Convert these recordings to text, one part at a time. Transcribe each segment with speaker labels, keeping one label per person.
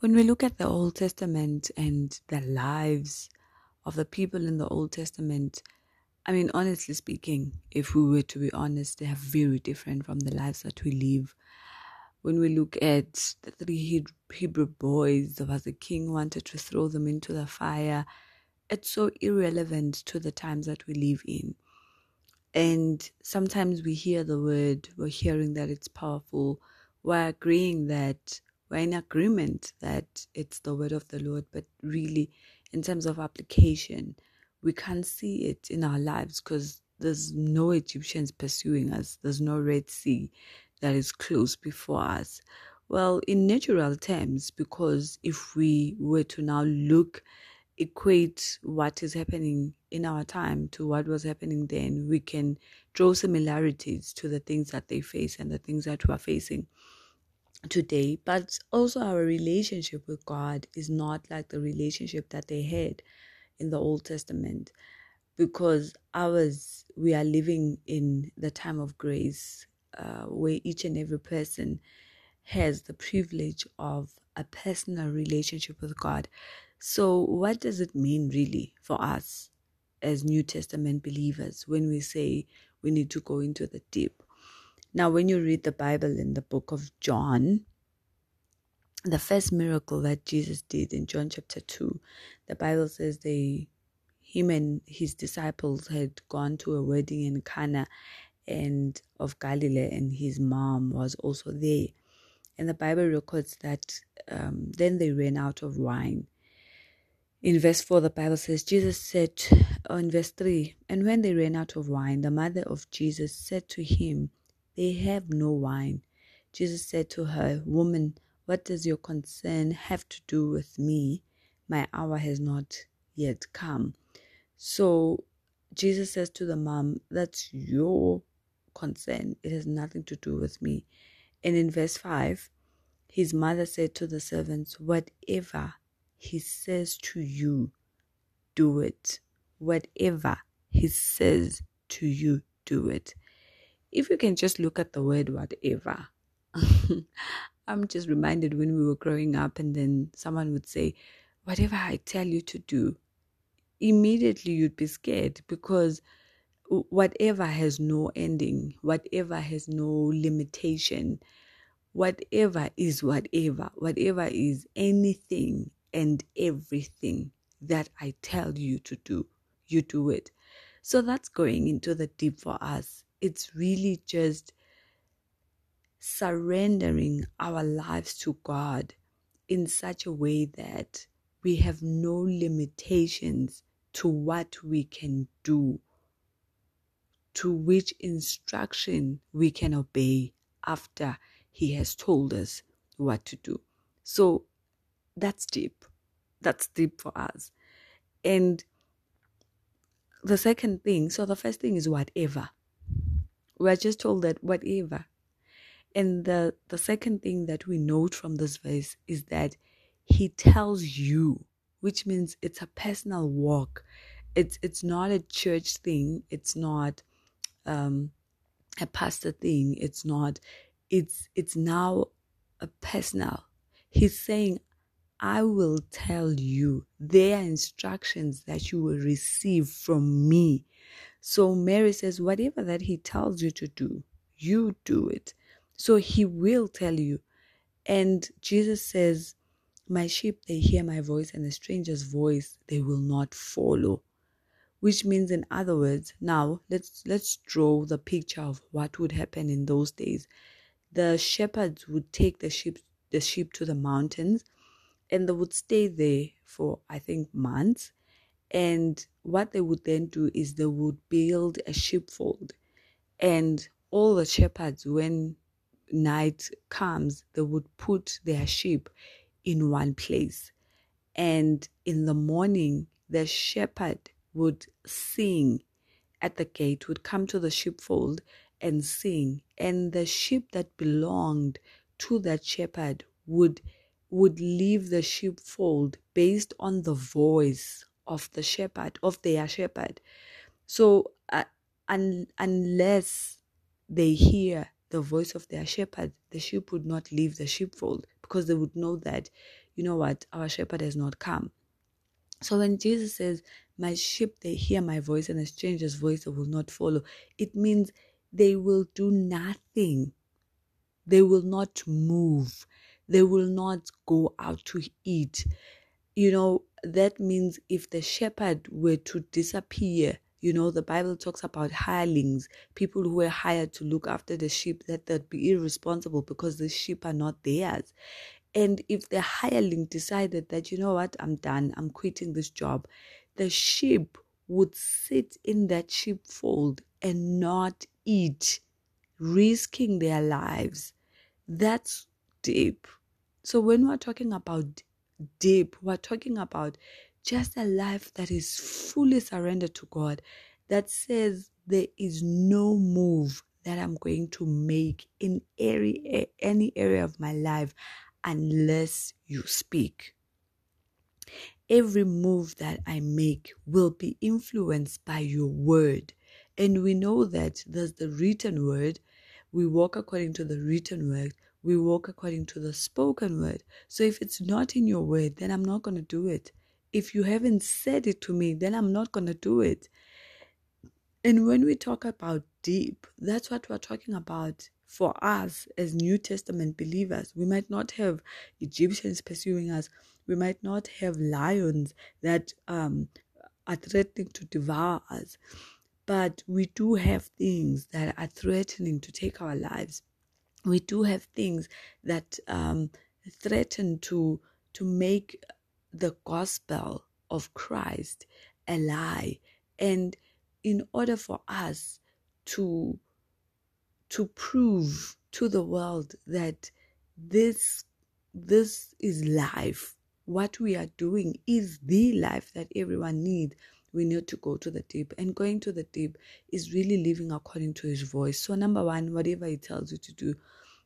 Speaker 1: When we look at the Old Testament and the lives of the people in the Old Testament, I mean, honestly speaking, if we were to be honest, they are very different from the lives that we live. When we look at the three Hebrew boys, there was a king wanted to throw them into the fire. It's so irrelevant to the times that we live in. And sometimes we hear the word, we're hearing that it's powerful, we're agreeing that we're in agreement that it's the word of the Lord, but really, in terms of application, we can't see it in our lives because there's no Egyptians pursuing us, there's no Red Sea that is close before us. Well, in natural terms, because if we were to now look equate what is happening in our time to what was happening then, we can draw similarities to the things that they face and the things that we are facing today. But also, our relationship with God is not like the relationship that they had in the Old Testament because ours, we are living in the time of grace uh, where each and every person has the privilege of a personal relationship with God. So, what does it mean really for us as New Testament believers when we say we need to go into the deep? Now, when you read the Bible in the book of John, the first miracle that Jesus did in John chapter 2, the Bible says they him and his disciples had gone to a wedding in Cana and of Galilee and his mom was also there. And the Bible records that um, then they ran out of wine in verse 4, the Bible says, Jesus said, or in verse 3, and when they ran out of wine, the mother of Jesus said to him, They have no wine. Jesus said to her, Woman, what does your concern have to do with me? My hour has not yet come. So Jesus says to the mom, That's your concern. It has nothing to do with me. And in verse 5, his mother said to the servants, Whatever he says to you, do it. Whatever He says to you, do it. If you can just look at the word whatever, I'm just reminded when we were growing up, and then someone would say, Whatever I tell you to do, immediately you'd be scared because whatever has no ending, whatever has no limitation, whatever is whatever, whatever is anything and everything that I tell you to do, you do it. So that's going into the deep for us. It's really just surrendering our lives to God in such a way that we have no limitations to what we can do, to which instruction we can obey after He has told us what to do. So that's deep. That's deep for us. And the second thing, so the first thing is whatever. We're just told that whatever. And the, the second thing that we note from this verse is that he tells you, which means it's a personal walk. It's it's not a church thing. It's not um, a pastor thing. It's not. It's it's now a personal. He's saying, I will tell you their instructions that you will receive from me. So Mary says, whatever that he tells you to do, you do it. So he will tell you. And Jesus says, My sheep, they hear my voice, and the stranger's voice they will not follow. Which means, in other words, now let's let's draw the picture of what would happen in those days. The shepherds would take the sheep the sheep to the mountains and they would stay there for I think months. And what they would then do is they would build a sheepfold, and all the shepherds, when night comes, they would put their sheep in one place. And in the morning, the shepherd would sing at the gate, would come to the sheepfold and sing. And the sheep that belonged to that shepherd would would leave the sheepfold based on the voice of the shepherd, of their shepherd. So, uh, un- unless they hear the voice of their shepherd, the sheep would not leave the sheepfold because they would know that, you know what, our shepherd has not come. So when Jesus says, My sheep, they hear my voice, and a stranger's voice they will not follow, it means they will do nothing. They will not move. They will not go out to eat. You know, that means if the shepherd were to disappear, you know, the Bible talks about hirelings, people who were hired to look after the sheep, that they'd be irresponsible because the sheep are not theirs. And if the hireling decided that, you know what, I'm done, I'm quitting this job, the sheep would sit in that sheepfold and not eat, risking their lives. That's deep. So when we're talking about deep, we're talking about just a life that is fully surrendered to God, that says there is no move that I'm going to make in any, any area of my life unless you speak. Every move that I make will be influenced by your word. And we know that there's the written word. We walk according to the written word. We walk according to the spoken word. So if it's not in your word, then I'm not going to do it. If you haven't said it to me, then I'm not going to do it. And when we talk about deep, that's what we're talking about for us as New Testament believers. We might not have Egyptians pursuing us, we might not have lions that um, are threatening to devour us, but we do have things that are threatening to take our lives. We do have things that um, threaten to to make the gospel of Christ a lie. And in order for us to to prove to the world that this this is life what we are doing is the life that everyone needs we need to go to the deep. And going to the deep is really living according to his voice. So number one whatever he tells you to do.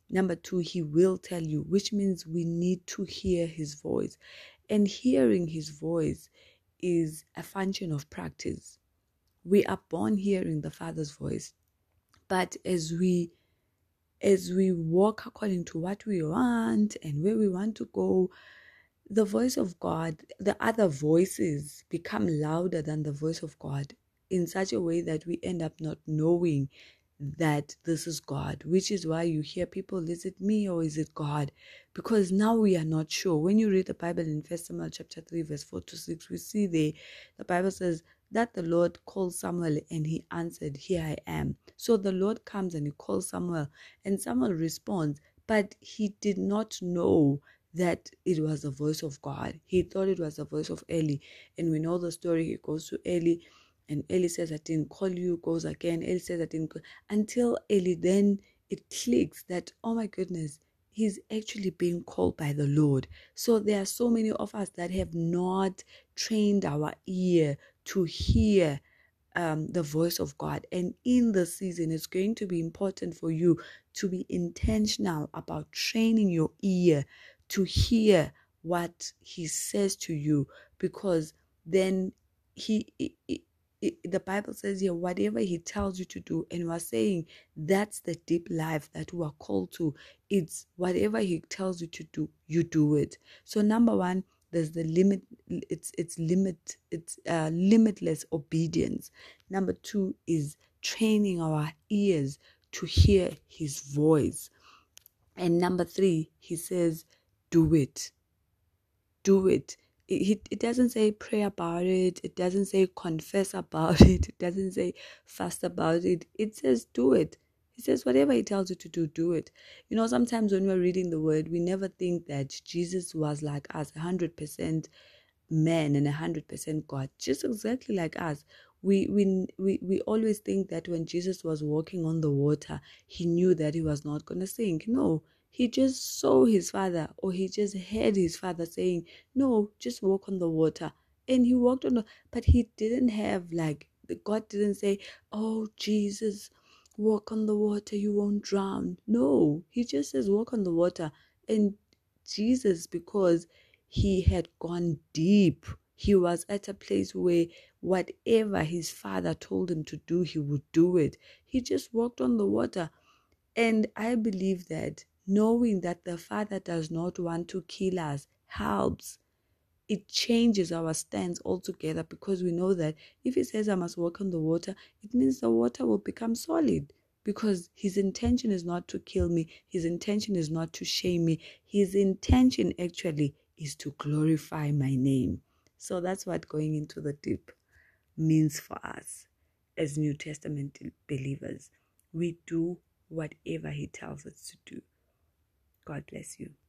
Speaker 1: Number two he will tell you which means we need to hear his voice. And hearing his voice is a function of practice. We are born hearing the father's voice. But as we as we walk according to what we want and where we want to go, the voice of God, the other voices become louder than the voice of God in such a way that we end up not knowing that this is God, which is why you hear people, is it me or is it God? Because now we are not sure. When you read the Bible in First Samuel chapter 3, verse 4 to 6, we see there the Bible says that the Lord called Samuel and he answered, Here I am. So the Lord comes and he calls Samuel, and Samuel responds, but he did not know that it was the voice of God. He thought it was the voice of Eli. And we know the story. He goes to Eli and Eli says, I didn't call you, goes again. Eli says, I didn't call. Until Eli then it clicks that, oh my goodness, he's actually being called by the Lord. So there are so many of us that have not trained our ear to hear um, the voice of God. And in the season, it's going to be important for you to be intentional about training your ear to hear what He says to you, because then He. the Bible says here, whatever He tells you to do, and we're saying that's the deep life that we are called to. It's whatever He tells you to do, you do it. So, number one, there's the limit it's it's limit it's uh, limitless obedience number two is training our ears to hear his voice and number three he says do it. Do it. It, it doesn't say pray about it. It doesn't say confess about it. It doesn't say fast about it. It says do it. He says, whatever he tells you to do, do it. You know, sometimes when we're reading the word, we never think that Jesus was like us, 100% man and 100% God, just exactly like us. We, we, we, we always think that when Jesus was walking on the water, he knew that he was not going to sink. No, he just saw his father or he just heard his father saying, No, just walk on the water. And he walked on the, but he didn't have like, God didn't say, Oh, Jesus, walk on the water, you won't drown. No, he just says, walk on the water. And Jesus, because he had gone deep, he was at a place where whatever his father told him to do, he would do it. He just walked on the water. And I believe that knowing that the Father does not want to kill us helps. It changes our stance altogether because we know that if He says, I must walk on the water, it means the water will become solid because His intention is not to kill me, His intention is not to shame me, His intention actually is to glorify my name. So that's what going into the deep means for us as New Testament believers. We do whatever He tells us to do. God bless you.